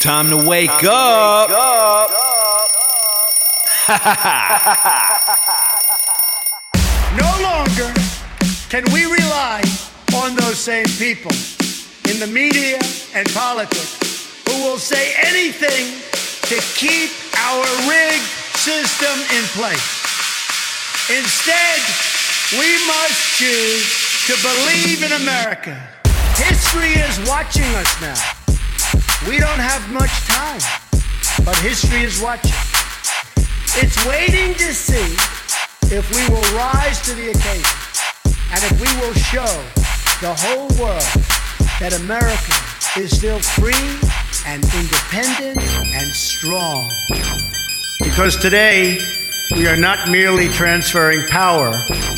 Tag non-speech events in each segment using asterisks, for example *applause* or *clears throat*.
Time to wake up. *laughs* No longer can we rely on those same people in the media and politics who will say anything to keep our rigged system in place. Instead, we must choose to believe in America. History is watching us now. We don't have much time, but history is watching. It's waiting to see if we will rise to the occasion and if we will show the whole world that America is still free and independent and strong. Because today, we are not merely transferring power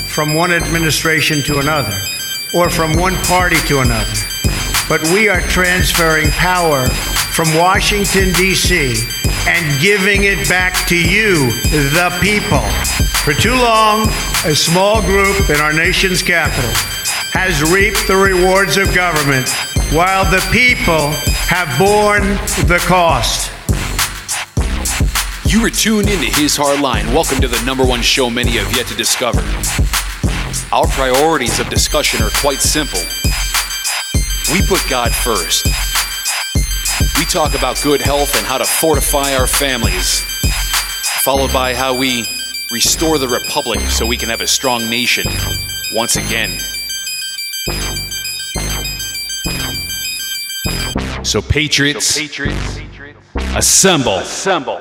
from one administration to another or from one party to another, but we are transferring power from Washington, D.C. and giving it back to you, the people. For too long, a small group in our nation's capital has reaped the rewards of government while the people have borne the cost. You are tuned into His Hard Line. Welcome to the number one show many have yet to discover. Our priorities of discussion are quite simple. We put God first. We talk about good health and how to fortify our families, followed by how we restore the republic so we can have a strong nation once again. So, Patriots, assemble. Assemble.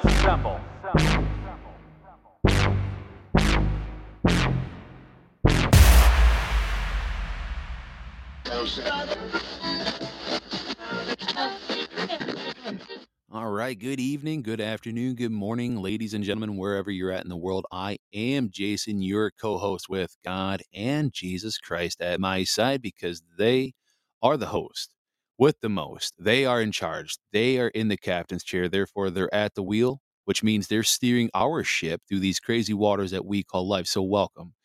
All right. Good evening, good afternoon, good morning, ladies and gentlemen, wherever you're at in the world. I am Jason, your co host with God and Jesus Christ at my side because they are the host with the most. They are in charge. They are in the captain's chair. Therefore, they're at the wheel, which means they're steering our ship through these crazy waters that we call life. So, welcome.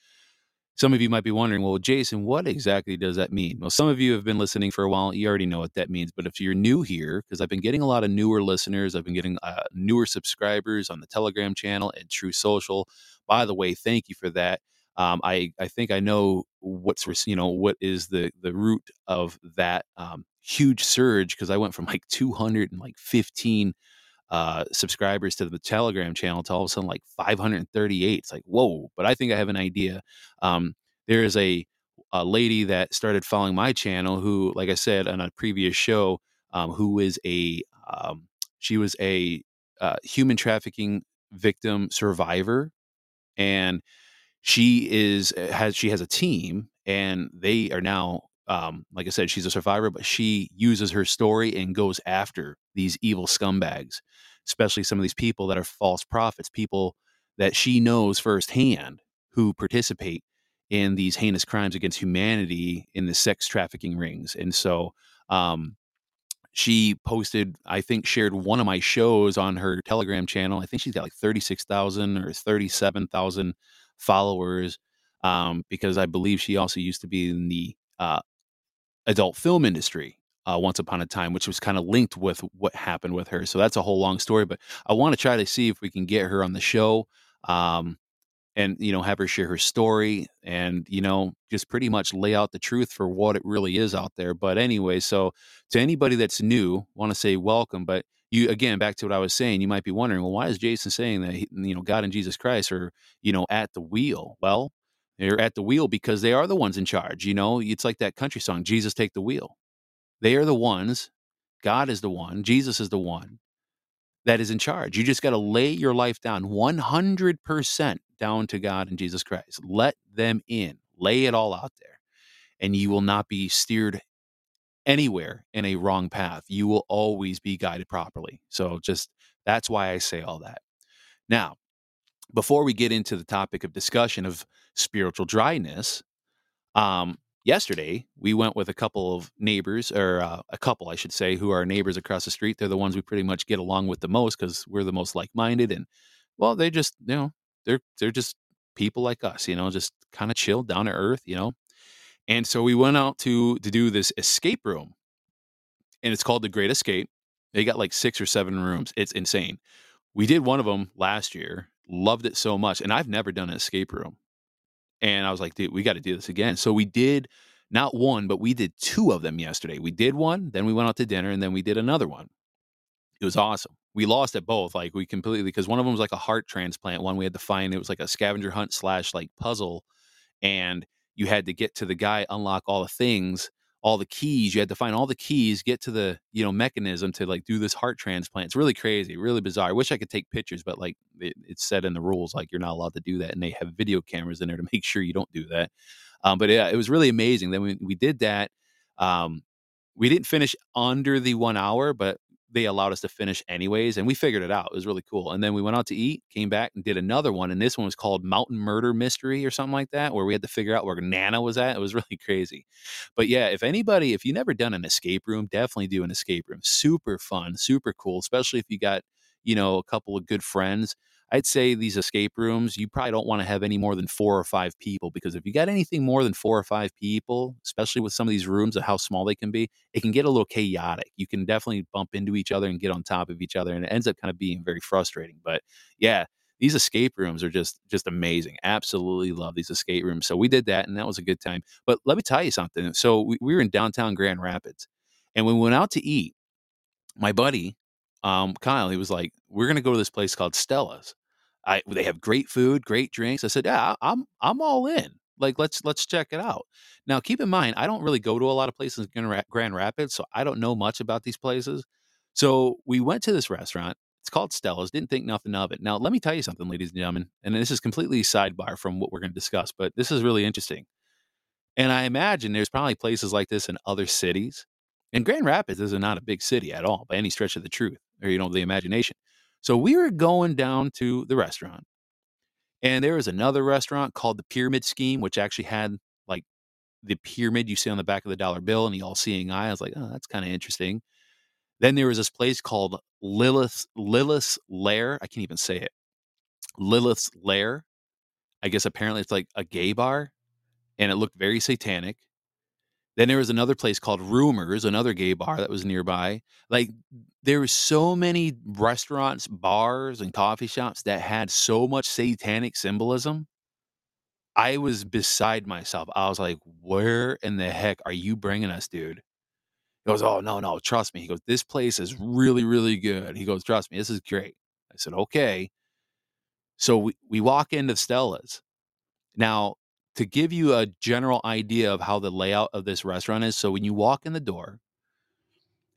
Some of you might be wondering, well, Jason, what exactly does that mean? Well, some of you have been listening for a while. You already know what that means. But if you're new here, because I've been getting a lot of newer listeners, I've been getting uh, newer subscribers on the Telegram channel and Truth Social. By the way, thank you for that. Um, I I think I know what's you know what is the the root of that um, huge surge because I went from like 200 and like 15 uh, subscribers to the Telegram channel to all of a sudden like 538. It's like, whoa, but I think I have an idea. Um, there is a, a lady that started following my channel who, like I said on a previous show, um, who is a, um, she was a uh, human trafficking victim survivor. And she is, uh, has, she has a team and they are now um, like I said, she's a survivor, but she uses her story and goes after these evil scumbags, especially some of these people that are false prophets, people that she knows firsthand who participate in these heinous crimes against humanity in the sex trafficking rings. And so, um, she posted, I think, shared one of my shows on her Telegram channel. I think she's got like 36,000 or 37,000 followers um, because I believe she also used to be in the uh, adult film industry uh, once upon a time, which was kind of linked with what happened with her. So that's a whole long story. But I want to try to see if we can get her on the show, um, and you know have her share her story, and you know just pretty much lay out the truth for what it really is out there. But anyway, so to anybody that's new, want to say welcome. But you again back to what I was saying, you might be wondering, well, why is Jason saying that he, you know God and Jesus Christ are you know at the wheel? Well, they're at the wheel because they are the ones in charge. You know, it's like that country song, Jesus Take the Wheel. They are the ones, God is the one, Jesus is the one that is in charge. You just got to lay your life down 100% down to God and Jesus Christ. Let them in, lay it all out there, and you will not be steered anywhere in a wrong path. You will always be guided properly. So, just that's why I say all that. Now, before we get into the topic of discussion of spiritual dryness, um, yesterday we went with a couple of neighbors, or uh, a couple, I should say, who are neighbors across the street. They're the ones we pretty much get along with the most because we're the most like-minded, and well, they just, you know, they're they're just people like us, you know, just kind of chill, down to earth, you know. And so we went out to to do this escape room, and it's called the Great Escape. They got like six or seven rooms. It's insane. We did one of them last year, loved it so much, and I've never done an escape room. And I was like, dude, we got to do this again. So we did not one, but we did two of them yesterday. We did one, then we went out to dinner, and then we did another one. It was awesome. We lost at both. Like we completely because one of them was like a heart transplant. One we had to find. It was like a scavenger hunt slash like puzzle, and you had to get to the guy, unlock all the things, all the keys. You had to find all the keys, get to the you know mechanism to like do this heart transplant. It's really crazy, really bizarre. I wish I could take pictures, but like it, it's said in the rules like you're not allowed to do that, and they have video cameras in there to *laughs* make sure you don't do that. Um, but yeah, it was really amazing. Then we we did that. Um, we didn't finish under the one hour, but they allowed us to finish anyways, and we figured it out. It was really cool. And then we went out to eat, came back and did another one, and this one was called Mountain Murder Mystery or something like that, where we had to figure out where Nana was at. It was *laughs* really crazy. But yeah, if anybody, if you never done an escape room, definitely do an escape room. Super fun, super cool, especially if you got you know a couple of good friends I'd say these escape rooms, you probably don't want to have any more than four or five people because if you got anything more than four or five people, especially with some of these rooms of how small they can be, it can get a little chaotic. You can definitely bump into each other and get on top of each other, and it ends up kind of being very frustrating. But yeah, these escape rooms are just just amazing. Absolutely love these escape rooms. So we did that, and that was a good time. But let me tell you something. So we, we were in downtown Grand Rapids, and we went out to eat, my buddy um, Kyle, he was like, "We're gonna go to this place called Stella's. I they have great food, great drinks." I said, "Yeah, I'm I'm all in. Like, let's let's check it out." Now, keep in mind, I don't really go to a lot of places in Grand Rapids, so I don't know much about these places. So we went to this restaurant. It's called Stella's. Didn't think nothing of it. Now, let me tell you something, ladies and gentlemen, and this is completely sidebar from what we're going to discuss, but this is really interesting. And I imagine there's probably places like this in other cities. And Grand Rapids is not a big city at all by any stretch of the truth or you know the imagination. So we were going down to the restaurant, and there was another restaurant called the Pyramid Scheme, which actually had like the pyramid you see on the back of the dollar bill and the all-seeing eye. I was like, oh, that's kind of interesting. Then there was this place called Lilith Lilith's Lair. I can't even say it. Lilith's Lair. I guess apparently it's like a gay bar, and it looked very satanic. Then there was another place called Rumors, another gay bar that was nearby. Like there were so many restaurants, bars, and coffee shops that had so much satanic symbolism. I was beside myself. I was like, "Where in the heck are you bringing us, dude?" He goes, "Oh no, no, trust me." He goes, "This place is really, really good." He goes, "Trust me, this is great." I said, "Okay." So we we walk into Stella's. Now to give you a general idea of how the layout of this restaurant is. So when you walk in the door,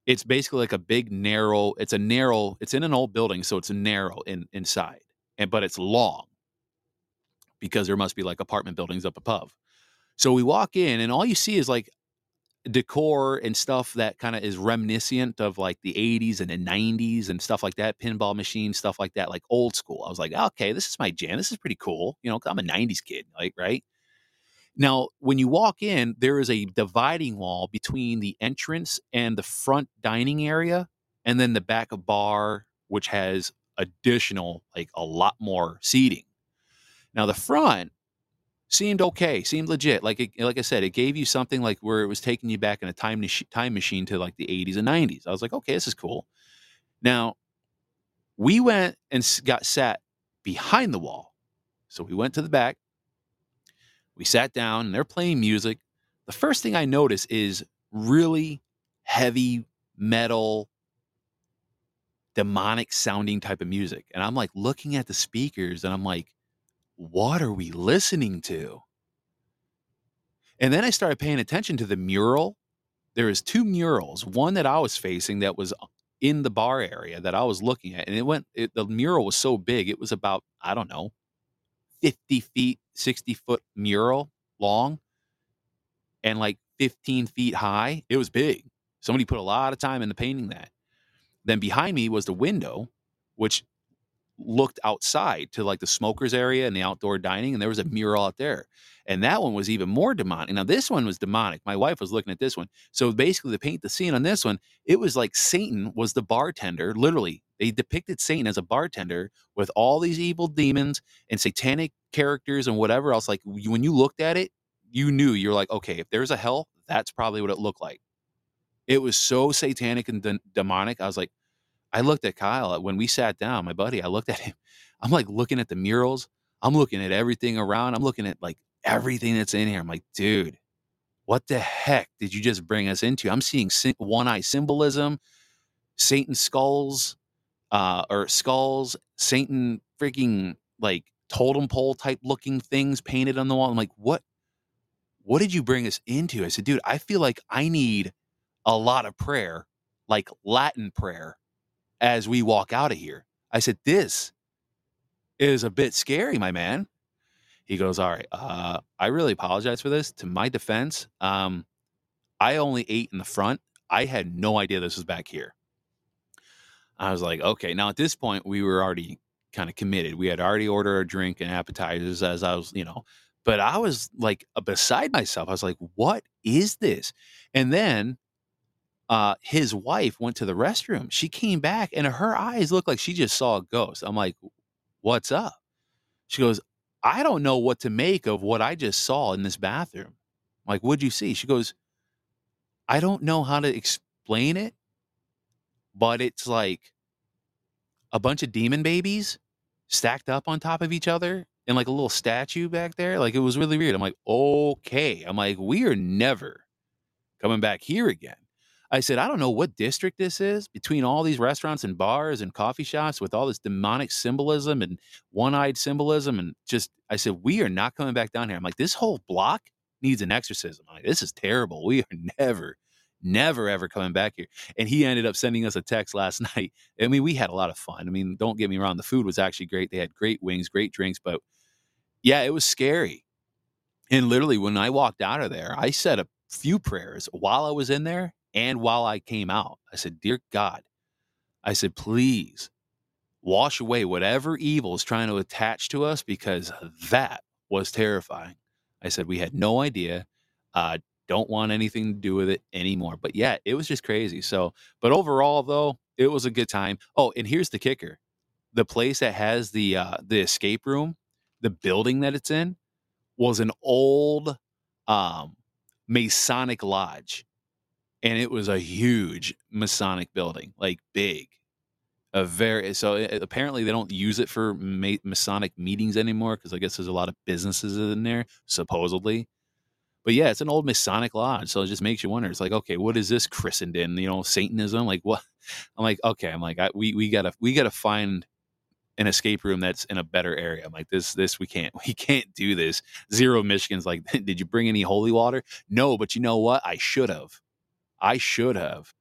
it's basically like a big narrow. It's a narrow. It's in an old building, so it's narrow in inside, and but it's long because there must be like apartment buildings up above. So we walk in, and all you see is like decor and stuff that kind of is reminiscent of like the 80s and the 90s and stuff like that pinball machine stuff like that like old school i was like okay this is my jam this is pretty cool you know i'm a 90s kid like right now, when you walk in, there is a dividing wall between the entrance and the front dining area, and then the back of bar, which has additional, like a lot more seating. Now, the front seemed okay, seemed legit. Like it, like I said, it gave you something like where it was taking you back in a time time machine to like the 80s and 90s. I was like, okay, this is cool. Now, we went and got sat behind the wall. So we went to the back, we sat down and they're playing music. The first thing I notice is really heavy metal, demonic sounding type of music. And I'm like looking at the speakers and I'm like, what are we listening to? And then I started paying attention to the mural. There is two murals, one that I was facing that was in the bar area that I was looking at. And it went, it, the mural was so big, it was about, I don't know, 50 feet, 60 foot mural long and like 15 feet high. It was big. Somebody put a lot of time into painting that. Then behind me was the window, which looked outside to like the smokers area and the outdoor dining, and there was a mural out there. And that one was even more demonic. Now, this one was demonic. My wife was looking at this one. So basically, to paint the scene on this one, it was like Satan was the bartender. Literally, they depicted Satan as a bartender with all these evil demons and satanic characters and whatever else. Like when you looked at it, you knew you're like, okay, if there's a hell, that's probably what it looked like. It was so satanic and de- demonic. I was like, I looked at Kyle when we sat down, my buddy, I looked at him. *laughs* I'm like looking at the murals. I'm looking at everything around. I'm looking at like everything that's in here. I'm like, dude, what the heck did you just bring us into? I'm seeing one eye symbolism, Satan skulls, uh, or skulls, Satan freaking like totem pole type looking things painted on the wall. I'm like, what? What did you bring us into? I said, dude, I feel like I need a lot of prayer, like Latin prayer, as we walk out of here. I said, this is a bit scary, my man. He goes, all right, uh, I really apologize for this. To my defense, um, I only ate in the front. I had no idea this was back here. I was like, okay. Now at this point, we were already kind of committed. We had already ordered a drink and appetizers as I was, you know, but I was like beside myself. I was like, what is this? And then uh, his wife went to the restroom. She came back and her eyes looked like she just saw a ghost. I'm like, what's up? She goes, I don't know what to make of what I just saw in this bathroom. I'm like, what'd you see? She goes, I don't know how to explain it, but it's like a bunch of demon babies stacked up on top of each other and like a little statue back there. Like it was really weird. I'm like, okay. I'm like, we are never coming back here again. I said, I don't know what district this is between all these restaurants and bars and coffee shops with all this demonic symbolism and one eyed symbolism. And just, I said, we are not coming back down here. I'm like, this whole block needs an exorcism. I'm like, this is terrible. We are *laughs* never never ever coming back here. And he ended up sending us a text last *laughs* night. I mean, we had a lot of fun. I mean, don't get me wrong, the food was actually great. They had great wings, great drinks, but yeah, it was scary. And literally, when I walked out of there, I said a few prayers while I was in there and while I came out. I said, Dear God, I said, please wash away whatever evil is trying to attach to us because that was terrifying. I said, we had no idea. Uh, don't want anything to do with it anymore. But yeah, it was just crazy. So, but overall though, it was a good time. Oh, and here's the kicker. The place that has the uh the escape room, the building that it's in was an old um Masonic lodge. And it was a huge Masonic building, like big. A very so it, apparently they don't use it for ma- Masonic meetings anymore because I guess there's a lot of businesses in there supposedly but yeah, it's an old Masonic lodge, so it just makes you wonder. It's like, okay, what is this christened in? You know, Satanism? Like what? *laughs* I'm like, okay, I'm like, I, we we gotta we gotta find an escape room that's in a better area. I'm like, this this we can't *laughs* we can't do this. Zero Michigan's like, *laughs* did you bring any holy water? No, but you know what? I should have. I should have.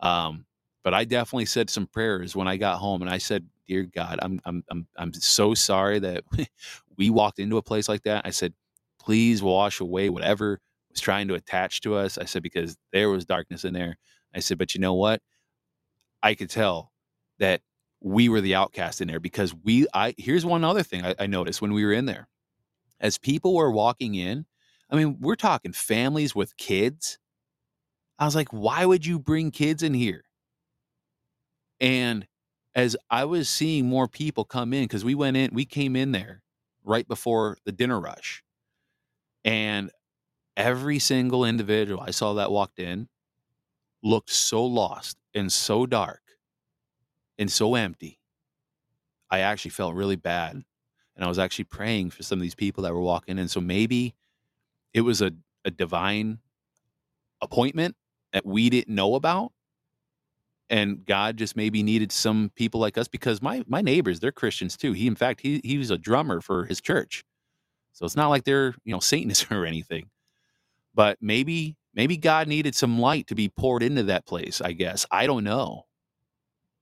Um, but I definitely said some prayers when I got home, and I said, "Dear God, I'm I'm I'm I'm so sorry that *laughs* we walked into a place like that." I said, please wash away whatever was trying to attach to us. I said, because there was darkness in there. I said, but you know what? I could tell that we were the outcast in there because we, I, here's one other thing I, I noticed when we were in there. As people were walking in, I mean, we're talking families with kids. I was like, why would you bring kids in here? And as I was seeing more people come in, because we went in, we came in there right before the dinner rush. And every single individual I saw that walked in looked so lost and so dark and so empty. I actually felt really bad. And I was actually praying for some of these people that were walking in. So maybe it was a, a divine appointment that we didn't know about. And God just maybe needed some people like us because my my neighbors, they're Christians too. He in fact he he was a drummer for his church. So it's not like they're, you know, Satanists *laughs* or anything. But maybe maybe God needed some light to be poured into that place, I guess. I don't know.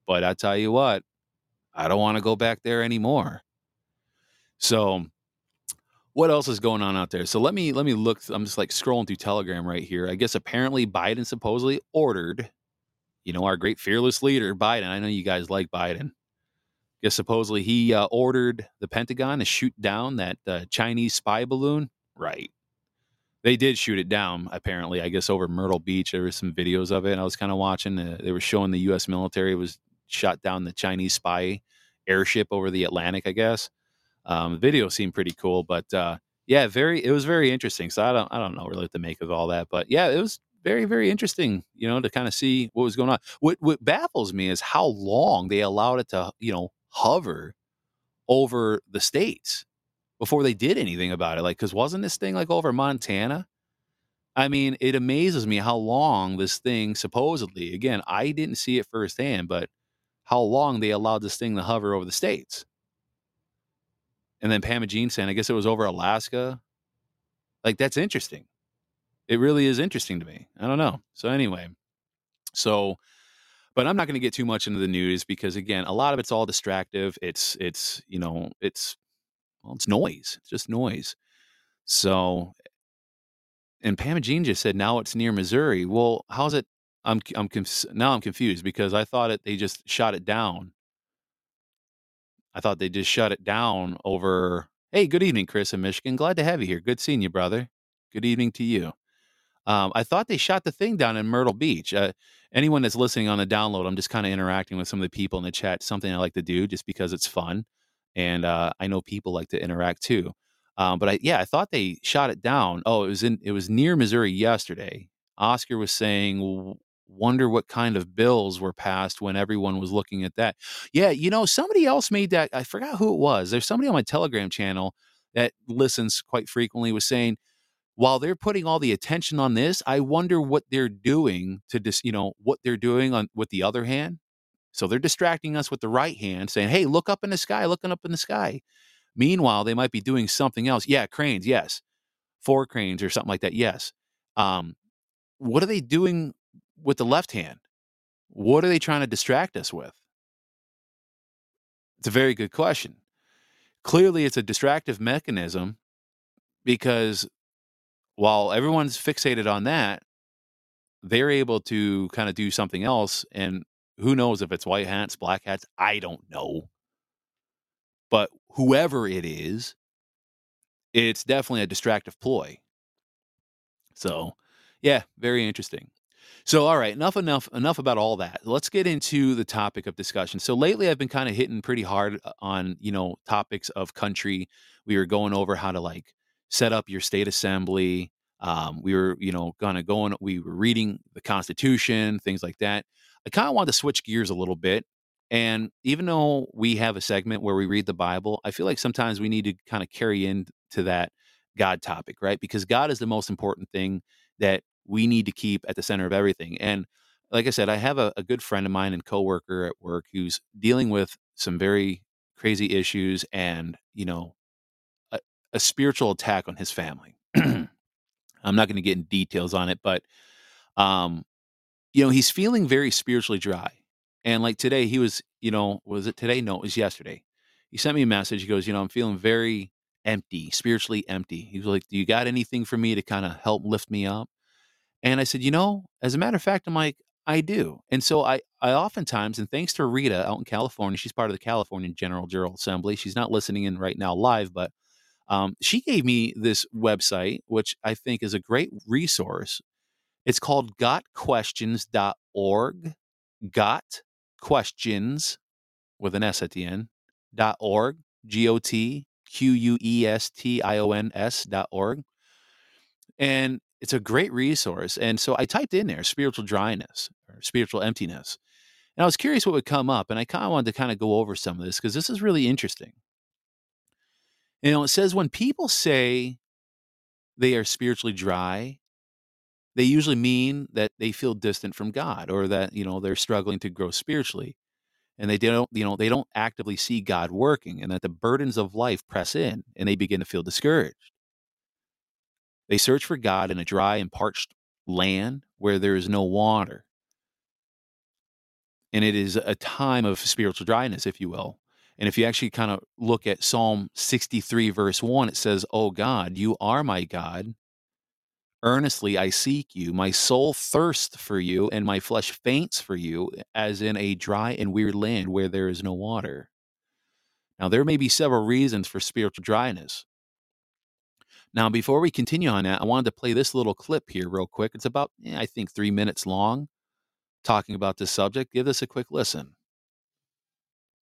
But I tell you what, I don't want to go back there anymore. So what else is going on out there? So let me let me look. I'm just like scrolling through Telegram right here. I guess apparently Biden supposedly ordered, you know, our great fearless leader Biden. I know you guys like Biden guess supposedly he uh, ordered the Pentagon to shoot down that uh, Chinese spy balloon. Right. They did shoot it down, apparently, I guess over Myrtle Beach. There were some videos of it. I was kind of watching. Uh, they were showing the U.S. military was shot down the Chinese spy airship over the Atlantic, I guess. Um, the video seemed pretty cool, but uh, yeah, very. It was very interesting. So I don't, I don't know really what to make of all that, but yeah, it was very, very interesting, you know, to kind of see what was going on. What what baffles me is how long they allowed it to, you know, hover over the states before they did anything about it. Like, because wasn't this thing like over Montana? I mean, it amazes me how long this thing supposedly, again, I didn't see it firsthand, but how long they allowed this thing to hover over the states. And then Pam and Jean saying, I guess it was over Alaska. Like, that's interesting. It really is interesting to me. I don't know. So, anyway, so, but I'm not going to get too much into the news because, again, a lot of it's all distractive. It's, it's, you know, it's, well, it's noise. It's just noise. So, and Pam and Jean just said now it's near Missouri. Well, how's it? I'm I'm now I'm confused because I thought it they just shot it down. I thought they just shut it down over. Hey, good evening, Chris in Michigan. Glad to have you here. Good seeing you, brother. Good evening to you. Um, I thought they shot the thing down in Myrtle Beach. Uh, anyone that's listening on the download, I'm just kind of interacting with some of the people in the chat. Something I like to do just because it's fun, and uh, I know people like to interact too. Um, but I, yeah, I thought they shot it down. Oh, it was in, it was near Missouri yesterday. Oscar was saying, wonder what kind of bills were passed when everyone was looking at that. Yeah, you know, somebody else made that. I forgot who it was. There's somebody on my Telegram channel that listens quite frequently was saying, while they're putting all the attention on this, I wonder what they're doing to just, you know, what they're doing on with the other hand. So they're distracting us with the right hand, saying, "Hey, look up in the sky, looking up in the sky." Meanwhile, they might be doing something else. Yeah, cranes, yes. Four cranes or something like that, yes. Um, what are they doing with the left hand? What are they trying to distract us with? It's a very good question. Clearly, it's a distractive mechanism because while everyone's fixated on that, they're able to kind of do something else. And who knows if it's white hats, black hats? I don't know. But whoever it is, it's definitely a distractive ploy. So, yeah, very interesting. So, all right, enough, enough, enough about all that. Let's get into the topic of discussion. So, lately, I've been kind of hitting pretty hard uh, on you know topics of country. We were going over how to like set up your state assembly. Um, we were, you know, kind of going. We were reading the Constitution, things like that. I kind of wanted to switch gears a little bit and even though we have a segment where we read the Bible, I feel like sometimes we need to kind of carry into that God topic, right? Because God is the most important thing that we need to keep at the center of everything. And like I said, I have a, a good friend of mine and coworker at work who's dealing with some very crazy issues and, you know, a, a spiritual attack on his family. *clears throat* I'm not going to get in details on it, but um, you know, he's feeling very spiritually dry and like today, he was, you know, was it today? No, it was yesterday. He sent me a message. He goes, you know, I'm feeling very empty, spiritually empty. He was like, Do you got anything for me to kind of help lift me up? And I said, you know, as a matter of fact, I'm like, I do. And so I, I oftentimes, and thanks to Rita out in California, she's part of the California General General Assembly. She's not listening in right now live, but um, she gave me this website, which I think is a great resource. It's called gotquestions.org. Got questions with an S at the end dot org, G O T Q U E S T I O N S dot org. And it's a great resource. And so I typed in there spiritual dryness or spiritual emptiness. And I was curious what would come up. And I kind of wanted to kind of go over some of this because this is really interesting. You know, it says when people say they are spiritually dry, they usually mean that they feel distant from God or that, you know, they're struggling to grow spiritually. And they don't, you know, they don't actively see God working and that the burdens of life press in and they begin to feel discouraged. They search for God in a dry and parched land where there is no water. And it is a time of spiritual dryness, if you will. And if you actually kind of look at Psalm 63, verse 1, it says, Oh God, you are my God. Earnestly I seek you. My soul thirsts for you, and my flesh faints for you, as in a dry and weird land where there is no water. Now, there may be several reasons for spiritual dryness. Now, before we continue on that, I wanted to play this little clip here, real quick. It's about, eh, I think, three minutes long, talking about this subject. Give this a quick listen.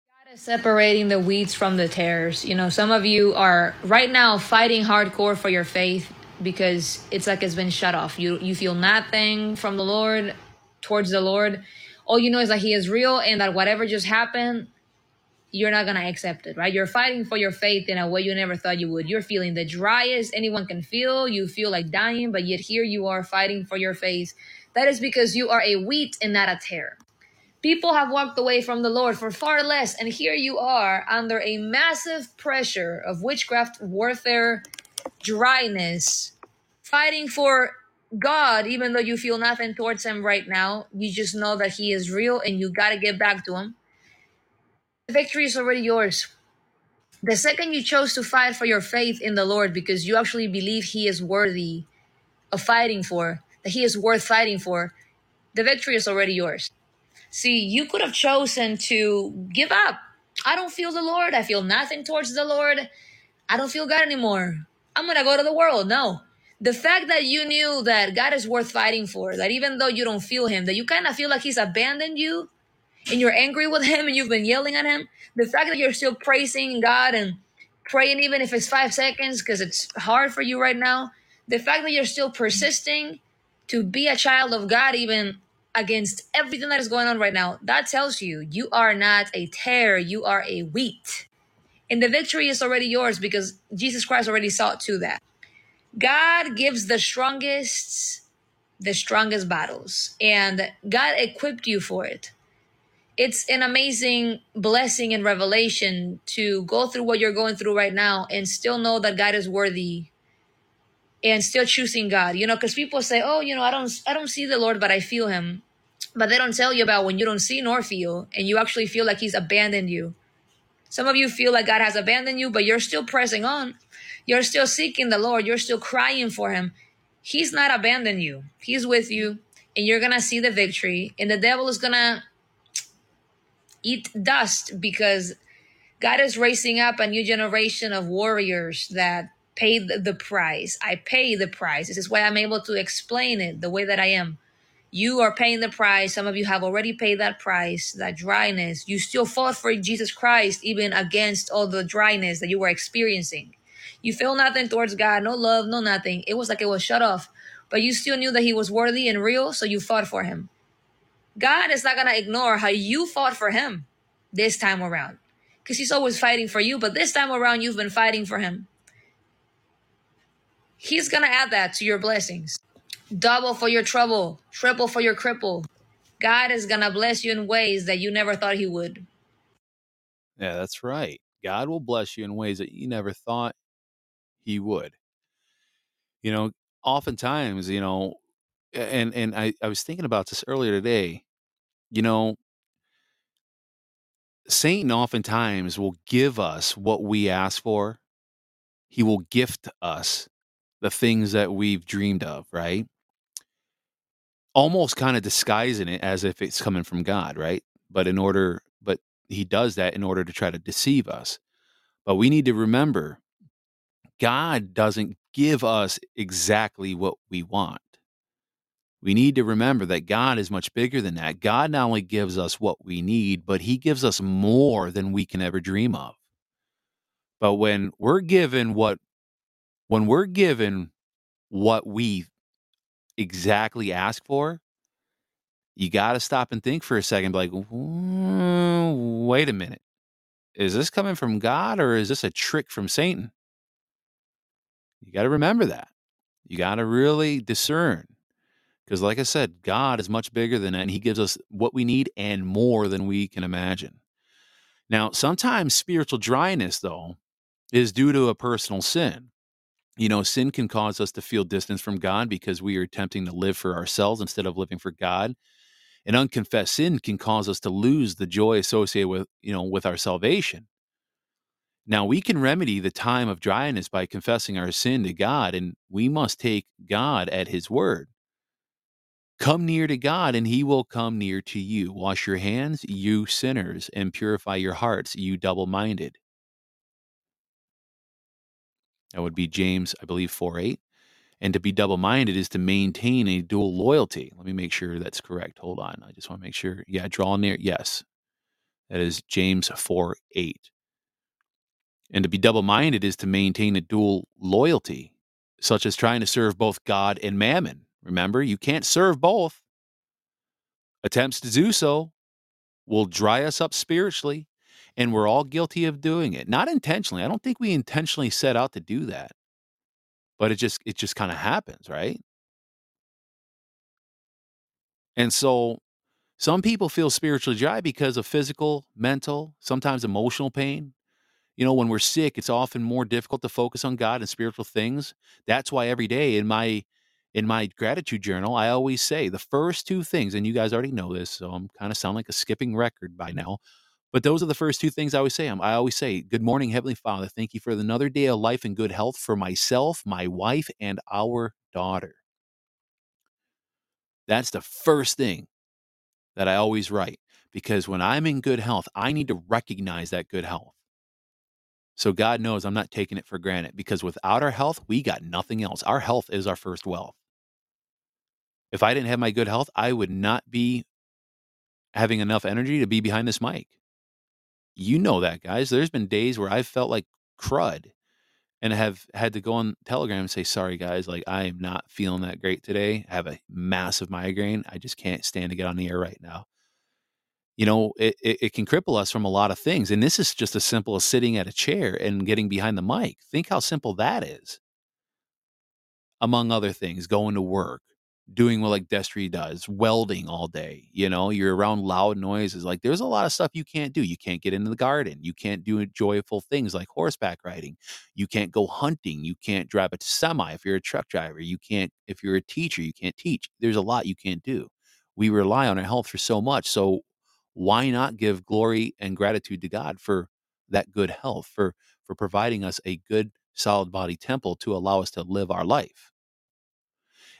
God is separating the weeds from the tares. You know, some of you are right now fighting hardcore for your faith because it's like it's been shut off. You you feel nothing from the Lord towards the Lord. All you know is that He is real and that whatever just happened, you're not gonna accept it, right? You're fighting for your faith in a way you never thought you would. You're feeling the driest anyone can feel. You feel like dying, but yet here you are fighting for your faith. That is because you are a wheat and not a tare. People have walked away from the Lord for far less, and here you are under a massive pressure of witchcraft, warfare, dryness, fighting for God, even though you feel nothing towards Him right now. You just know that He is real and you got to get back to Him. The victory is already yours. The second you chose to fight for your faith in the Lord because you actually believe He is worthy of fighting for, that He is worth fighting for, the victory is already yours. See, you could have chosen to give up. I don't feel the Lord. I feel nothing towards the Lord. I don't feel God anymore. I'm going to go to the world. No. The fact that you knew that God is worth fighting for, that even though you don't feel Him, that you kind of feel like He's abandoned you and you're angry with Him and you've been yelling at Him, the fact that you're still praising God and praying, even if it's five seconds, because it's hard for you right now, the fact that you're still persisting to be a child of God, even against everything that is going on right now, that tells you you are not a tare, you are a wheat. And the victory is already yours because Jesus Christ already saw to that. God gives the strongest the strongest battles and God equipped you for it. It's an amazing blessing and revelation to go through what you're going through right now and still know that God is worthy and still choosing God. You know, cuz people say, "Oh, you know, I don't I don't see the Lord, but I feel him." But they don't tell you about when you don't see nor feel and you actually feel like he's abandoned you. Some of you feel like God has abandoned you, but you're still pressing on. You're still seeking the Lord. You're still crying for Him. He's not abandoned you. He's with you, and you're gonna see the victory. And the devil is gonna eat dust because God is raising up a new generation of warriors that paid the price. I pay the price. This is why I'm able to explain it the way that I am. You are paying the price. Some of you have already paid that price, that dryness. You still fought for Jesus Christ, even against all the dryness that you were experiencing. You feel nothing towards God, no love, no nothing. It was like it was shut off. But you still knew that He was worthy and real, so you fought for Him. God is not going to ignore how you fought for Him this time around. Because He's always fighting for you, but this time around, you've been fighting for Him. He's going to add that to your blessings double for your trouble, triple for your cripple. God is going to bless you in ways that you never thought He would. Yeah, that's right. God will bless you in ways that you never thought He would. You know, oftentimes, you know, and and I, I was thinking about this earlier today. You know, Satan oftentimes will give us what we ask for. He will gift us the things that we've dreamed of, right? almost kind of disguising it as if it's coming from God, right? But in order, but he does that in order to try to deceive us. But we need to remember God doesn't give us exactly what we want. We need to remember that God is much bigger than that. God not only gives us what we need, but he gives us more than we can ever dream of. But when we're given what when we're given what we exactly ask for, you got to stop and think for a second, like, wait a minute. Is this coming from God or is this a trick from Satan? You got to remember that. You got to really discern. Because, like I said, God is much bigger than that, and He gives us what we need and more than we can imagine. Now, sometimes spiritual dryness, though, is due to a personal sin. You know, sin can cause us to feel distance from God because we are attempting to live for ourselves instead of living for God. And unconfessed sin can cause us to lose the joy associated with, you know, with our salvation. Now, we can remedy the time of dryness by confessing our sin to God, and we must take God at his word. Come near to God, and he will come near to you. Wash your hands, you sinners, and purify your hearts, you double minded. That would be James, I believe, 4 8. And to be double minded is to maintain a dual loyalty. Let me make sure that's correct. Hold on. I just want to make sure. Yeah, draw near. Yes. That is James 4 8. And to be double minded is to maintain a dual loyalty. such as trying to serve both God and mammon. Remember, you can't serve both. Attempts to do so will dry us up spiritually, and we're all guilty of doing it. Not intentionally. I don't think we intentionally set out to do that. But it just it just kind of happens, right? And so some people feel spiritually dry because of physical, mental, sometimes emotional pain. You know, when we're sick, it's often more difficult to focus on God and spiritual things. That's why every day in my in my gratitude journal, I always say the first two things, and you guys already know this, so I'm kind of sound like a skipping record by now. But those are the first two things I always say. Um, I always say, Good morning, Heavenly Father. Thank you for another day of life and good health for myself, my wife, and our daughter. That's the first thing that I always write because when I'm in good health, I need to recognize that good health. So God knows I'm not taking it for granted because without our health, we got nothing else. Our health is our first wealth. If I didn't have my good health, I would not be having enough energy to be behind this mic. You know that, guys. There's been days where I've felt like crud and have had to go on Telegram and say, sorry, guys, like I am not feeling that great today. I have a massive migraine. I just can't stand to get on the air right now. You know, it, it, it can cripple us from a lot of things. And this is just as simple as sitting at a chair and getting behind the mic. Think how simple that is. Among other things, going to work, doing what like Destry does, welding all day. You know, you're around loud noises. Like there's a lot of stuff you can't do. You can't get into the garden. You can't do joyful things like horseback riding. You can't go hunting. You can't drive a semi if you're a truck driver. You can't, if you're a teacher, you can't teach. There's a lot you can't do. We rely on our health for so much. So why not give glory and gratitude to God for that good health, for for providing us a good solid body temple to allow us to live our life?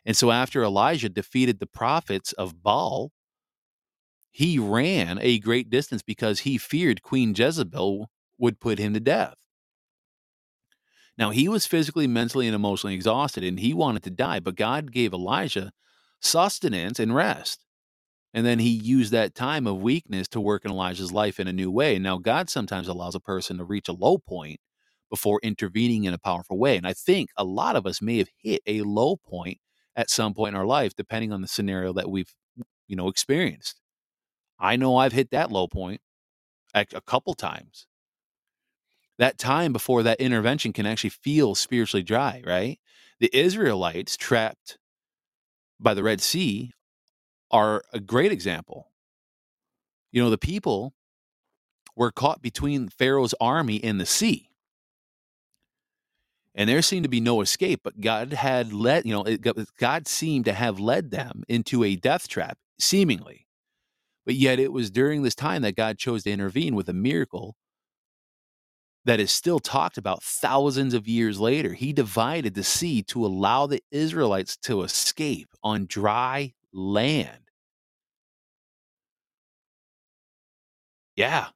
And so after Elijah defeated the prophets of Baal, he ran a great distance because he feared Queen Jezebel would put him to death. Now, he was physically, mentally, and emotionally exhausted, and he wanted to die, but God gave Elijah sustenance and rest. And then he used that time of weakness to work in Elijah's life in a new way. Now, God sometimes allows a person to reach a low point before intervening in a powerful way. And I think a lot of us may have hit a low point at some point in our life, depending on the scenario that we've, you know, experienced. I know I've hit that low point a, a couple times. That time before that intervention can actually feel spiritually dry, right? The Israelites trapped by the Red Sea are a great example. You know, the people were caught between Pharaoh's army and the sea. And there seemed to be no escape, but God had led, you know, God seemed to have led them into a death trap, seemingly. But yet it was during this time that God chose to intervene with a miracle that is still talked about thousands of years later. He divided the sea to allow the Israelites to escape on dry land. Yeah.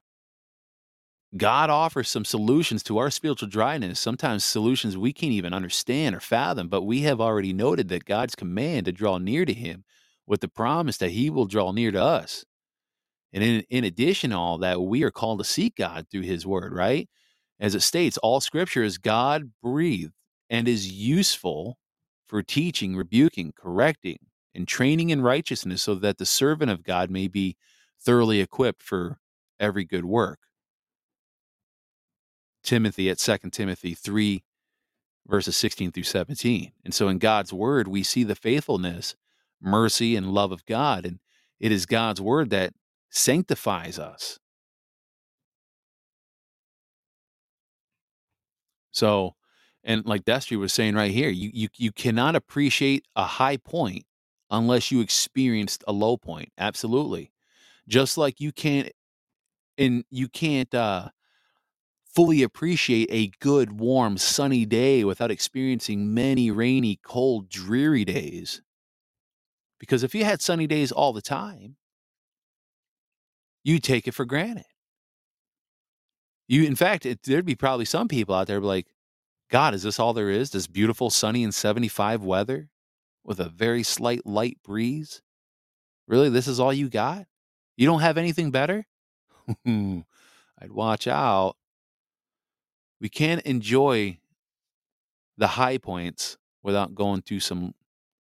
God offers some solutions to our spiritual dryness, sometimes solutions we can't even understand or fathom, but we have already noted that God's command to draw near to Him with the promise that He will draw near to us. And in, in addition to all that, we are called to seek God through His Word, right? As it states, all scripture is God breathed and is useful for teaching, rebuking, correcting, and training in righteousness so that the servant of God may be thoroughly equipped for every good work. Timothy at 2 Timothy 3, verses 16 through 17. And so in God's word, we see the faithfulness, mercy, and love of God. And it is God's word that sanctifies us. So, and like Destry was saying right here, you, you you cannot appreciate a high point unless you experienced a low point. Absolutely. Just like you can't and you can't uh fully appreciate a good, warm, sunny day without experiencing many rainy, cold, dreary days. Because if you had sunny days all the time, you'd take it for granted. You, in fact, it, there'd be probably some people out there like, God, is this all there is? This beautiful, sunny, and 75 weather with a very slight light breeze? Really? This is all you got? You don't have anything better? *laughs* I'd watch out. We can't enjoy the high points without going through some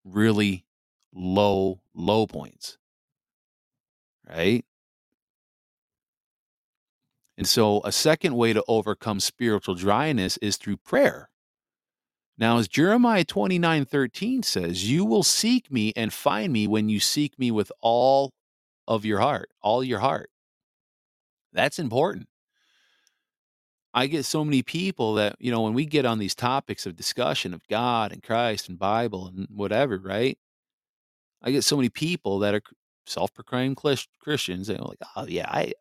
really low, low points. Right? And so, a second way to overcome spiritual dryness is through prayer. Now, as Jeremiah 29 13 says, you will seek me and find me when you seek me with all of your heart, all your heart. That's important. I get so many people that, you know, when we get on these topics of discussion of God and Christ and Bible and whatever, right? I get so many people that are self-proclaimed Christians and like, oh yeah, I,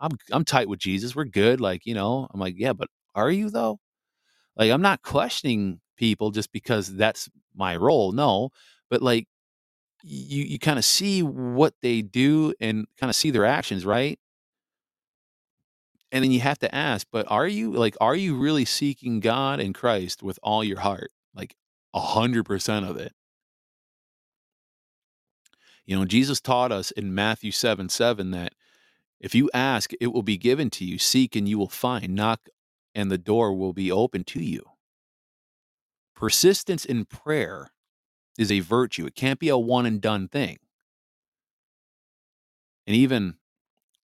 I'm I'm tight with Jesus. We're good. Like, you know, I'm like, yeah, but are you though? Like, I'm not questioning people just because that's my role. No, but like, you you kind of see what they do and kind of see their actions, right? And then you have to ask, but are you like, are you really seeking God and Christ with all your heart? Like a hundred percent of it. You know, Jesus taught us in Matthew 7 7 that if you ask, it will be given to you. Seek and you will find. Knock and the door will be open to you. Persistence in prayer is a virtue. It can't be a one and done thing. And even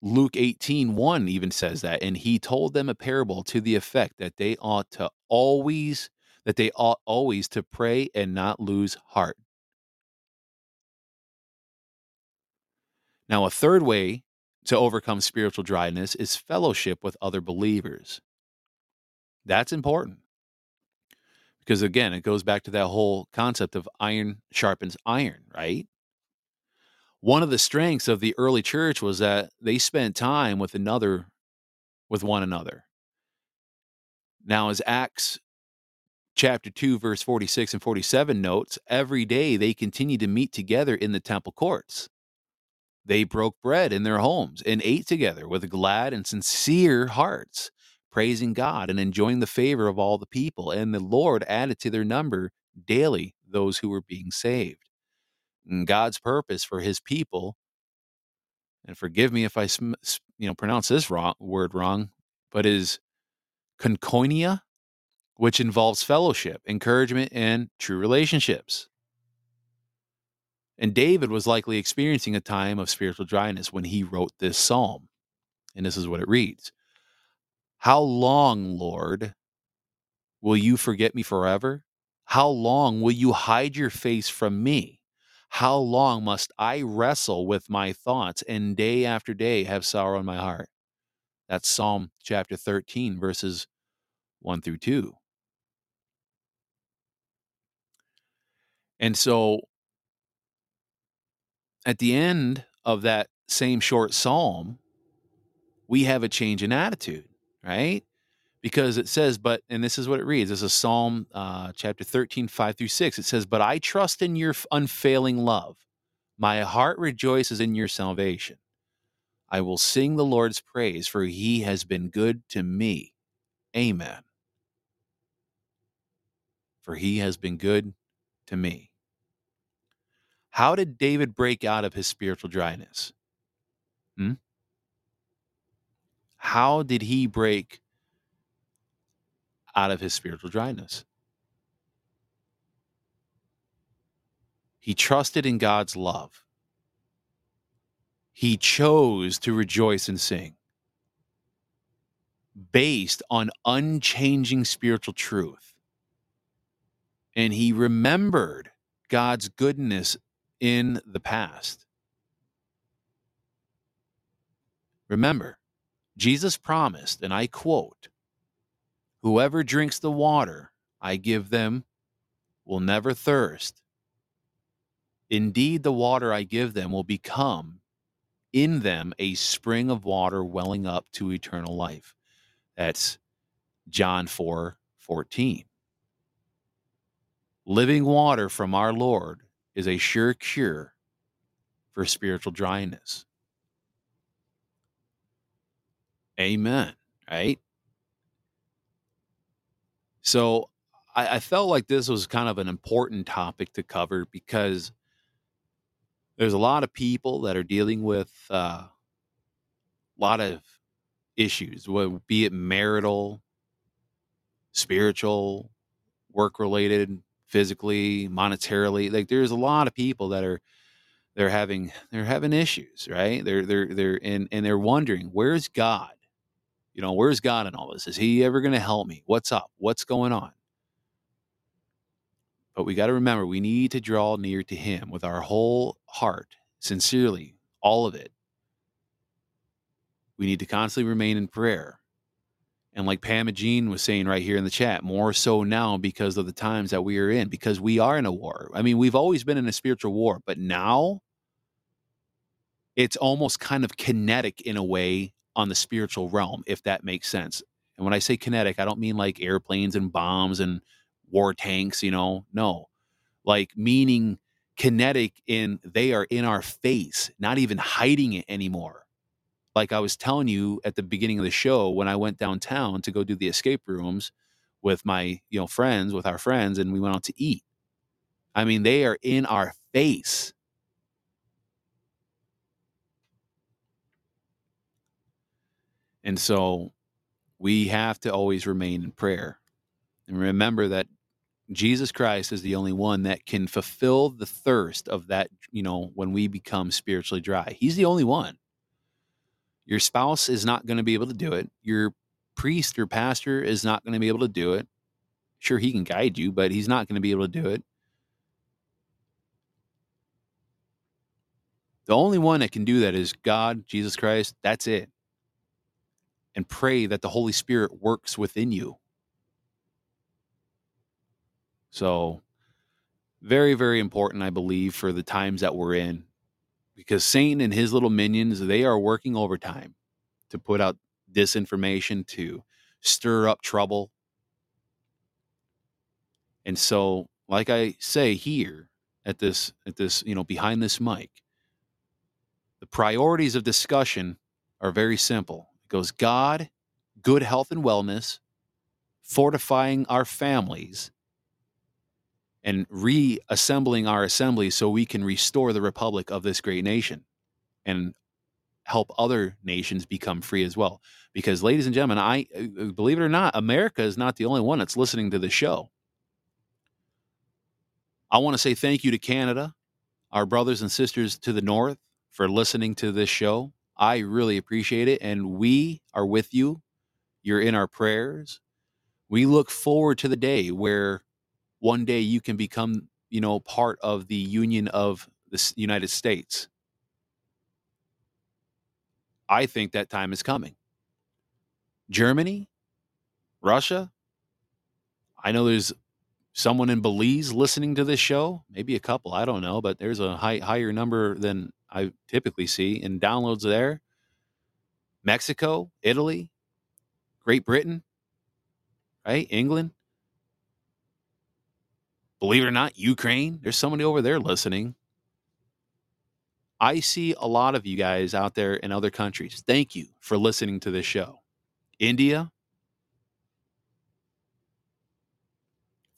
Luke 18, 1 even says that. And he told them a parable to the effect that they ought to always, that they ought always to pray and not lose heart. Now, a third way to overcome spiritual dryness is fellowship with other believers. That's important. Because again, it goes back to that whole concept of iron sharpens iron, right? One of the strengths of the early church was that they spent time with another with one another. Now as Acts chapter 2 verse 46 and 47 notes, every day they continued to meet together in the temple courts. They broke bread in their homes and ate together with glad and sincere hearts, praising God and enjoying the favor of all the people. And the Lord added to their number daily those who were being saved. And God's purpose for his people, and forgive me if I you know pronounce this wrong, word wrong, but is konkoinia, which involves fellowship, encouragement, and true relationships. And David was likely experiencing a time of spiritual dryness when he wrote this psalm. And this is what it reads How long, Lord, will you forget me forever? How long will you hide your face from me? How long must I wrestle with my thoughts and day after day have sorrow in my heart? That's Psalm chapter 13, verses 1 through 2. And so at the end of that same short psalm, we have a change in attitude, right? Because it says, but, and this is what it reads. This is Psalm uh, chapter 13, 5 through 6. It says, But I trust in your unfailing love. My heart rejoices in your salvation. I will sing the Lord's praise, for he has been good to me. Amen. For he has been good to me. How did David break out of his spiritual dryness? Hmm? How did he break out of his spiritual dryness. He trusted in God's love. He chose to rejoice and sing based on unchanging spiritual truth. And he remembered God's goodness in the past. Remember, Jesus promised, and I quote, Whoever drinks the water I give them will never thirst. Indeed, the water I give them will become in them a spring of water welling up to eternal life. That's John 4 14. Living water from our Lord is a sure cure for spiritual dryness. Amen. Right? So I, I felt like this was kind of an important topic to cover because there's a lot of people that are dealing with uh, a lot of issues, be it marital, spiritual, work related, physically, monetarily. Like there's a lot of people that are they're having they're having issues, right? They're they're they're and and they're wondering, where's God? You know, where's God in all this? Is he ever going to help me? What's up? What's going on? But we got to remember we need to draw near to him with our whole heart, sincerely, all of it. We need to constantly remain in prayer. And like Pam and Jean was saying right here in the chat, more so now because of the times that we are in, because we are in a war. I mean, we've always been in a spiritual war, but now it's almost kind of kinetic in a way on the spiritual realm, if that makes sense. And when I say kinetic, I don't mean like airplanes and bombs and war tanks, you know, no, like meaning kinetic in they are in our face, not even hiding it anymore. Like I was telling you at the beginning of the show when I went downtown to go do the escape rooms with my, you know, friends, with our friends, and we went out to eat. I mean, they are in our face. And so we have to always remain in prayer and remember that Jesus Christ is the only one that can fulfill the thirst of that, you know, when we become spiritually dry. He's the only one. Your spouse is not going to be able to do it. Your priest or pastor is not going to be able to do it. Sure, he can guide you, but he's not going to be able to do it. The only one that can do that is God, Jesus Christ. That's it and pray that the Holy Spirit works within you. So, very, very important, I believe, for the times that we're in, because Satan and his little minions, they are working overtime to put out disinformation, to stir up trouble. And so, like I say here at this, at this, you know, behind this mic, the priorities of discussion are very simple goes God, good health and wellness, fortifying our families, and reassembling our assembly so we can restore the republic of this great nation and help other nations become free as well. Because, ladies and gentlemen, I uh, believe it or not, America is not the only one that's listening to the show. I want to say thank you to Canada, our brothers and sisters to the north, for listening to this show. I really appreciate it. And we are with you. You're in our prayers. We look forward to the day where one day you can become, you know, part of the Union of the United States. I think that time is coming. Germany, Russia. I know there's someone in Belize listening to this show, maybe a couple, I don't know, but there's a high, higher number than I typically see in downloads there. Mexico, Italy, Great Britain, right? England. Believe it or not, Ukraine. There's somebody over there listening. I see a lot of you guys out there in other countries. Thank you for listening to this show. India,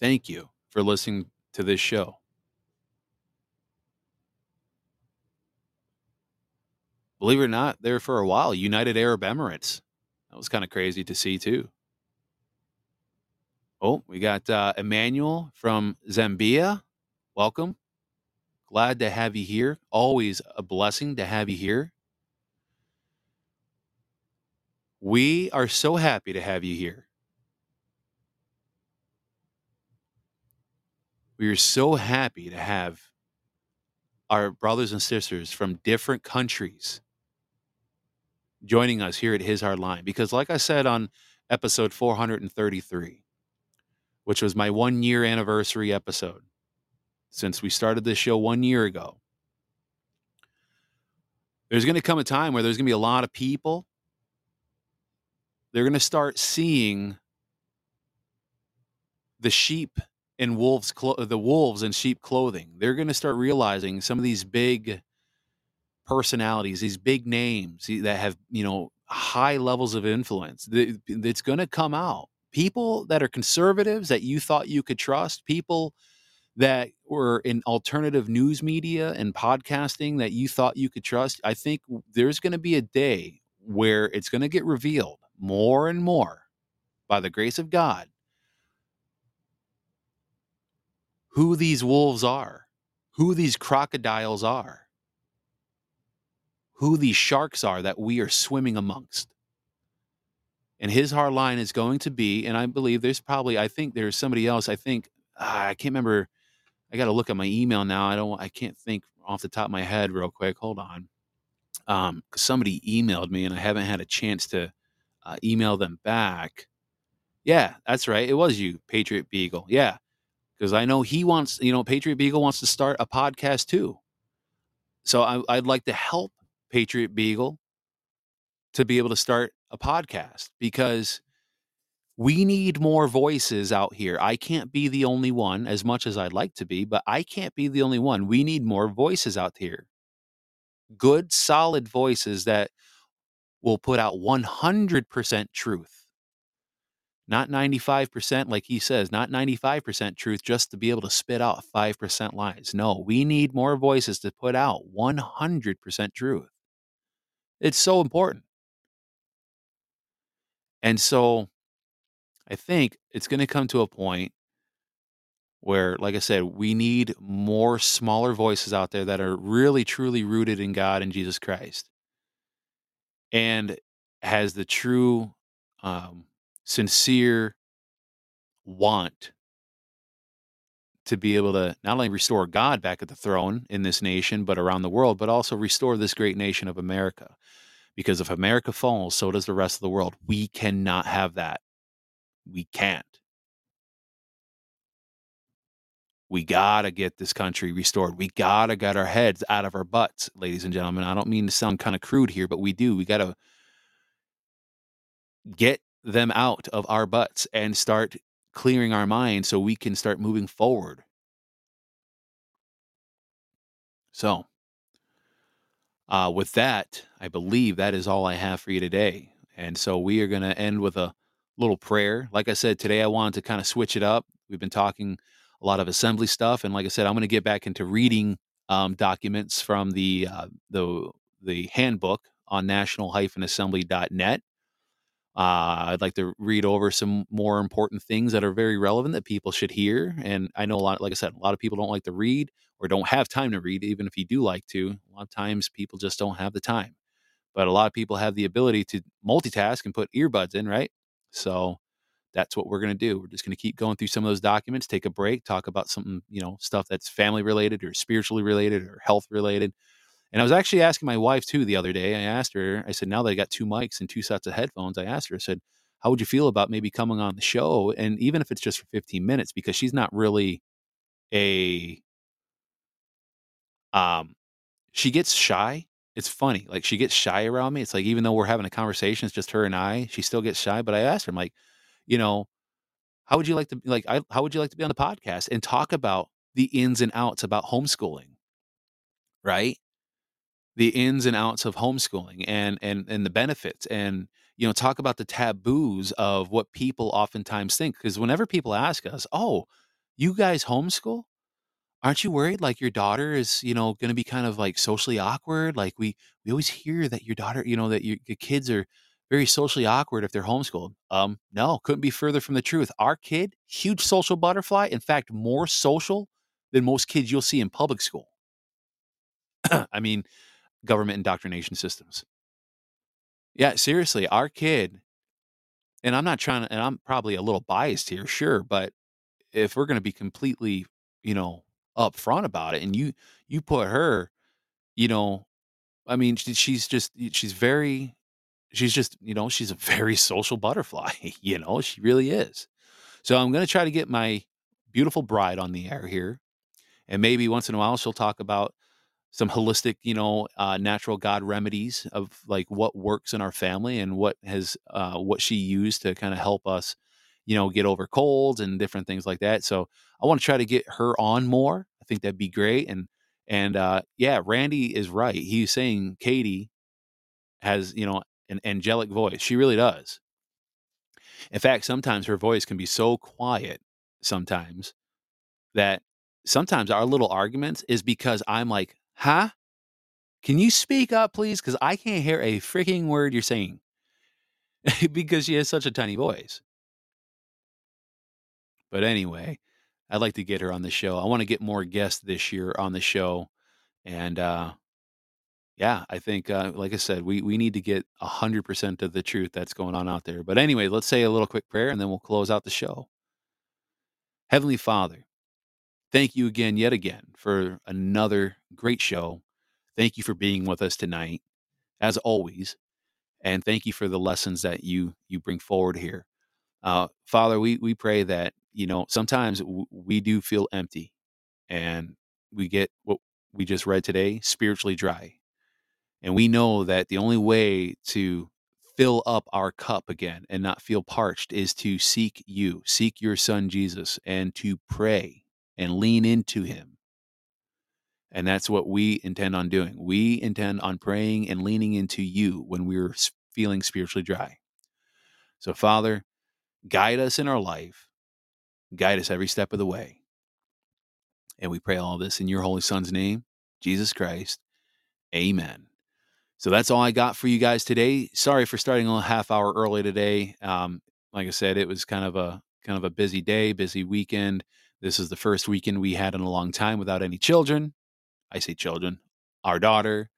thank you for listening to this show. Believe it or not, there for a while, United Arab Emirates. That was kind of crazy to see too. Oh, we got uh, Emmanuel from Zambia. Welcome. Glad to have you here. Always a blessing to have you here. We are so happy to have you here. We are so happy to have our brothers and sisters from different countries joining us here at His Hard Line. Because, like I said on episode 433, which was my one year anniversary episode, since we started this show one year ago, there's going to come a time where there's going to be a lot of people. They're going to start seeing the sheep in wolves clo- the wolves in sheep clothing. They're going to start realizing some of these big personalities, these big names that have, you know, high levels of influence. It's going to come out. People that are conservatives that you thought you could trust, people that were in alternative news media and podcasting that you thought you could trust. I think there's going to be a day where it's going to get revealed more and more by the grace of God who these wolves are, who these crocodiles are, who these sharks are that we are swimming amongst. And his hard line is going to be, and I believe there's probably, I think there's somebody else. I think ah, I can't remember. I got to look at my email now. I don't. I can't think off the top of my head real quick. Hold on. Um, somebody emailed me and I haven't had a chance to uh, email them back. Yeah, that's right. It was you, Patriot Beagle. Yeah, because I know he wants. You know, Patriot Beagle wants to start a podcast too. So I, I'd like to help Patriot Beagle to be able to start a podcast because we need more voices out here. I can't be the only one as much as I'd like to be, but I can't be the only one. We need more voices out here. Good, solid voices that will put out 100% truth. Not 95%, like he says, not 95% truth just to be able to spit out 5% lies. No, we need more voices to put out 100% truth. It's so important. And so I think it's going to come to a point where, like I said, we need more smaller voices out there that are really, truly rooted in God and Jesus Christ and has the true, um, sincere want to be able to not only restore God back at the throne in this nation, but around the world, but also restore this great nation of America. Because if America falls, so does the rest of the world. We cannot have that. We can't. We gotta get this country restored. We gotta get our heads out of our butts, ladies and gentlemen. I don't mean to sound kind of crude here, but we do. We gotta get them out of our butts and start clearing our mind so we can start moving forward. So, uh, with that, I believe that is all I have for you today. And so we are going to end with a little prayer. Like I said, today I wanted to kind of switch it up. We've been talking a lot of assembly stuff, and like I said, I'm going to get back into reading um, documents from the uh, the the handbook on national-assembly.net. Uh, I'd like to read over some more important things that are very relevant that people should hear. And I know a lot, like I said, a lot of people don't like to read or don't have time to read, even if you do like to. A lot of times people just don't have the time. But a lot of people have the ability to multitask and put earbuds in, right? So that's what we're going to do. We're just going to keep going through some of those documents, take a break, talk about something, you know, stuff that's family related or spiritually related or health related. And I was actually asking my wife too the other day. I asked her, I said, now that I got two mics and two sets of headphones, I asked her, I said, how would you feel about maybe coming on the show? And even if it's just for 15 minutes, because she's not really a, um, she gets shy. It's funny. Like she gets shy around me. It's like, even though we're having a conversation, it's just her and I, she still gets shy. But I asked her, I'm like, you know, how would you like to, like, I, how would you like to be on the podcast and talk about the ins and outs about homeschooling? Right the ins and outs of homeschooling and and and the benefits and you know talk about the taboos of what people oftentimes think because whenever people ask us oh you guys homeschool? Aren't you worried like your daughter is you know going to be kind of like socially awkward? Like we we always hear that your daughter you know that your, your kids are very socially awkward if they're homeschooled. Um no couldn't be further from the truth. Our kid huge social butterfly in fact more social than most kids you'll see in public school. *clears throat* I mean government indoctrination systems. Yeah, seriously, our kid, and I'm not trying to, and I'm probably a little biased here, sure, but if we're going to be completely, you know, upfront about it, and you you put her, you know, I mean, she, she's just she's very, she's just you know, she's a *laughs* very social butterfly, you know, she really is. So I'm going to try to get my beautiful bride on the air here, and maybe once in a while she'll talk about some holistic, you know, uh, natural God remedies of like what works in our family and what has uh, what she used to kind of help us, you know, get over colds and different things like that. So I want to try to get her on more. I think that'd be great. And and uh, yeah, Randy is right. He's saying Katie has you know an angelic voice. She really does. In fact, sometimes her voice can be so quiet sometimes that sometimes our little arguments is because I'm like, Huh? Can you speak up, please? Because I can't hear a freaking word you're saying *laughs* because she has such a tiny voice. But anyway, I'd like to get her on the show. I want to get more guests this year on the show, and uh, yeah, I think, uh, like I said, we we need to get hundred percent of the truth that's going on out there. But anyway, let's say a little quick prayer, and then we'll close out the show. Heavenly Father, thank you again, yet again, for another great show. Thank you for being with us tonight, as always, and thank you for the lessons that you you bring forward here. Uh, Father, we we pray that you know sometimes w- we do feel empty, and we get what we just read today spiritually dry, and we know that the only way to fill up our cup again and not feel parched is to seek you, seek your son Jesus, and to pray and lean into him. And that's what we intend on doing. We intend on praying and leaning into you when we're feeling spiritually dry. So, Father, guide us in our life, guide us every step of the way. And we pray all this in your Holy Son's name, Jesus Christ. Amen. So that's all I got for you guys today. Sorry for starting a half hour early today. Um, like I said, it was kind of a kind of a busy day, busy weekend. This is the first weekend we had in a long time without any children. I say children, our daughter.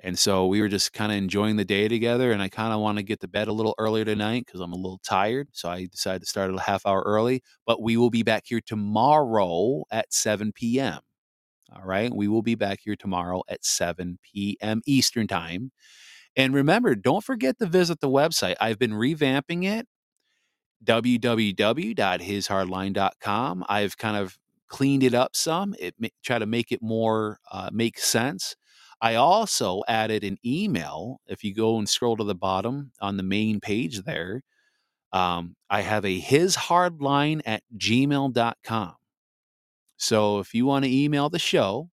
And so we were just kind of enjoying the day together. And I kind of want to get to bed a little earlier tonight because I'm a little tired. So I decided to start a half hour early. But we will be back here tomorrow at 7 p.m. All right. We will be back here tomorrow at 7 p.m. Eastern Time. And remember, don't forget to visit the website. I've been revamping it www.hishardline.com. I've kind of cleaned it up some, it try to make it more uh, make sense. I also added an email. If you go and scroll to the bottom on the main page there, um, I have a his hardline at gmail.com. So if you want to email the show,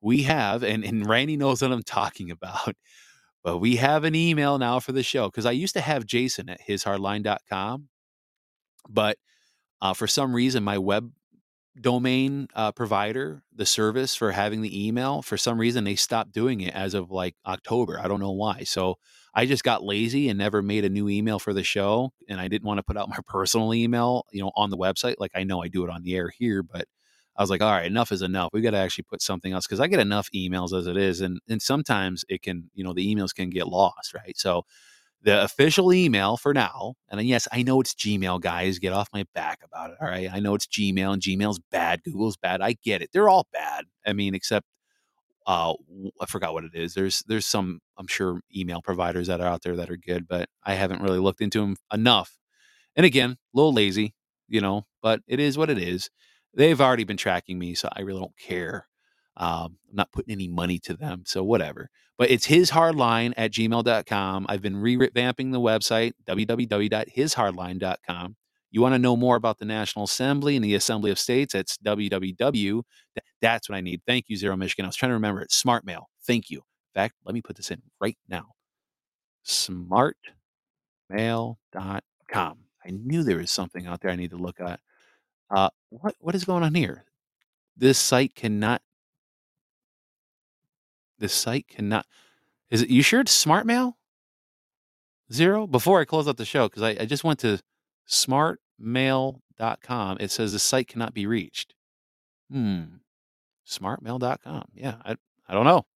we have, and, and Randy knows what I'm talking about, but we have an email now for the show because I used to have Jason at hishardline.com, but uh, for some reason, my web domain uh, provider, the service for having the email, for some reason, they stopped doing it as of like October. I don't know why. So I just got lazy and never made a new email for the show. And I didn't want to put out *laughs* my personal email, you know, on the website. Like I know I do it on the air here, but I was like, all right, enough is enough. We got to actually put something else because I get enough emails as it is, and and sometimes it can, you know, the emails can get lost, right? So the official email for now, and yes, I know it's Gmail, guys. Get off my back about it. All right, I know it's Gmail, and Gmail's bad. Google's bad. I get it. They're all bad. I mean, except uh, I forgot what it is. There's there's some I'm sure email providers that are out there that are good, but I haven't really looked into them enough. And again, a little lazy, you know, but it is what it is they've already been tracking me, so I really don't care. Um, I'm not putting any money to them, so whatever. But it's hishardline at gmail.com. I've been revamping the website, www.hishardline.com. You want to know more about the National Assembly and the Assembly of States? It's www. That's what I need. Thank you, Zero Michigan. I was trying to remember it. Smart Mail. Thank you. In fact, let me put this in right now. Smartmail.com. I knew there was something out there I need to look at. Uh, what what is going on here? This site cannot. This site cannot. Is it you sure it's Smart Mail? Zero? Before I close out the show, because I, I just went to smartmail.com. It says the site cannot be reached. Hmm. Smartmail.com. Yeah, I I don't know.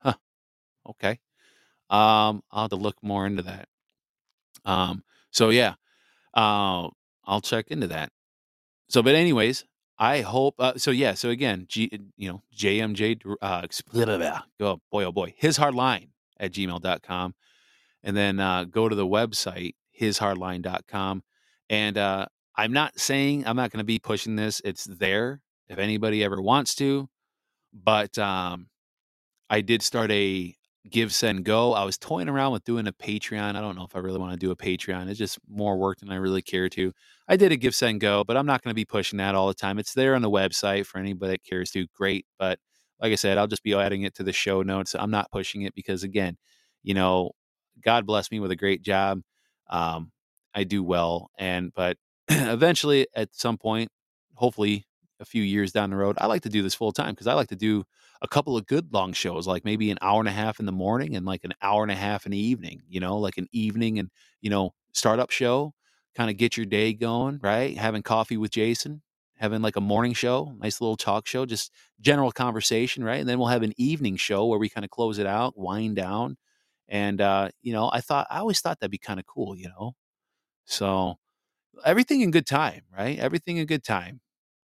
Huh. Okay. Um, I'll have to look more into that. Um, so yeah. Uh, I'll check into that. So, but anyways, I hope. Uh, so yeah. So again, G, you know, JMJ. Uh, blah, blah, blah. Go boy, oh boy. His hard line at gmail.com. and then uh, go to the website hishardline.com. And uh, I'm not saying I'm not going to be pushing this. It's there if anybody ever wants to. But um, I did start a GiveSendGo. I was toying around with doing a patreon. I don't know if i really want to do a patreon. It's just more work than i really care to. I did a GiveSendGo but i'm not going to be pushing that all the time. It's there on the website for anybody that cares to. Great but like i said i'll just be adding it to the show notes. I'm not pushing it because again you know god bless me with a great job. Um, i do well and but *clears throat* eventually at some point hopefully a few years down the road i like to do this full time because i like to do a couple of good long shows, like maybe an hour and a half in the morning and like an hour and a half in the evening, you know, like an evening and, you know, startup show, kind of get your day going, right? Having coffee with Jason, having like a morning show, nice little talk show, just general conversation, right? And then we'll have an evening show where we kind of close it out, wind down. And uh, you know, I thought I always thought that'd be kind of cool, you know. So everything in good time, right? Everything in good time.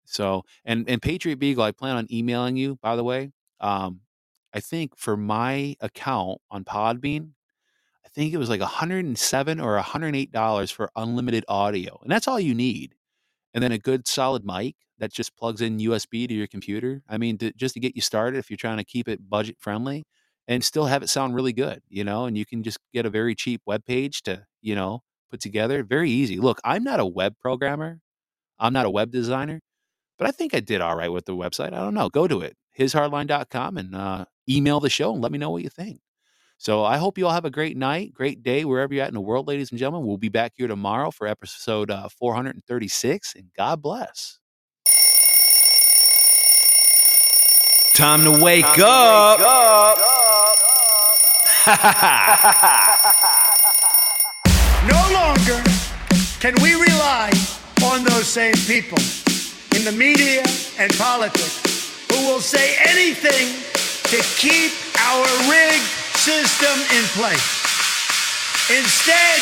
So and and Patriot Beagle, I plan on emailing you, by the way. Um, I think for my account on Podbean, I think it was like 107 or 108 dollars for unlimited audio, and that's all you need. And then a good solid mic that just plugs in USB to your computer. I mean, to, just to get you started, if you're trying to keep it budget friendly and still have it sound really good, you know, and you can just get a very cheap web page to, you know, put together. Very easy. Look, I'm not a web programmer. I'm not a web designer, but I think I did all right with the website. I don't know. Go to it, hishardline.com, and uh, email the show and let me know what you think. So I hope you all have a great night, great day, wherever you're at in the world, ladies and gentlemen. We'll be back here tomorrow for episode uh, 436, and God bless. Time to wake Time up. To wake up. *laughs* no longer can we rely on those same people in the media and politics who will say anything to keep our rigged system in place. Instead,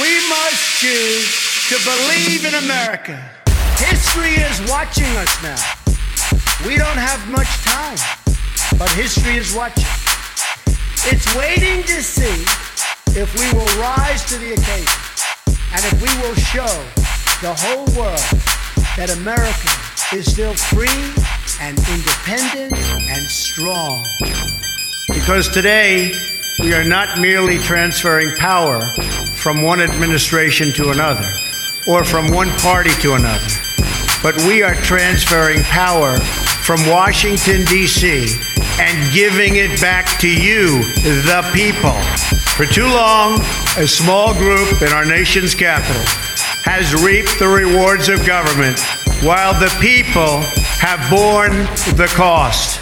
we must choose to believe in America. History is watching us now. We don't have much time, but history is watching. It's waiting to see if we will rise to the occasion and if we will show the whole world that America is still free and independent and strong. Because today, we are not merely transferring power from one administration to another or from one party to another, but we are transferring power from Washington, D.C., and giving it back to you, the people. For too long, a small group in our nation's capital has reaped the rewards of government while the people have borne the cost.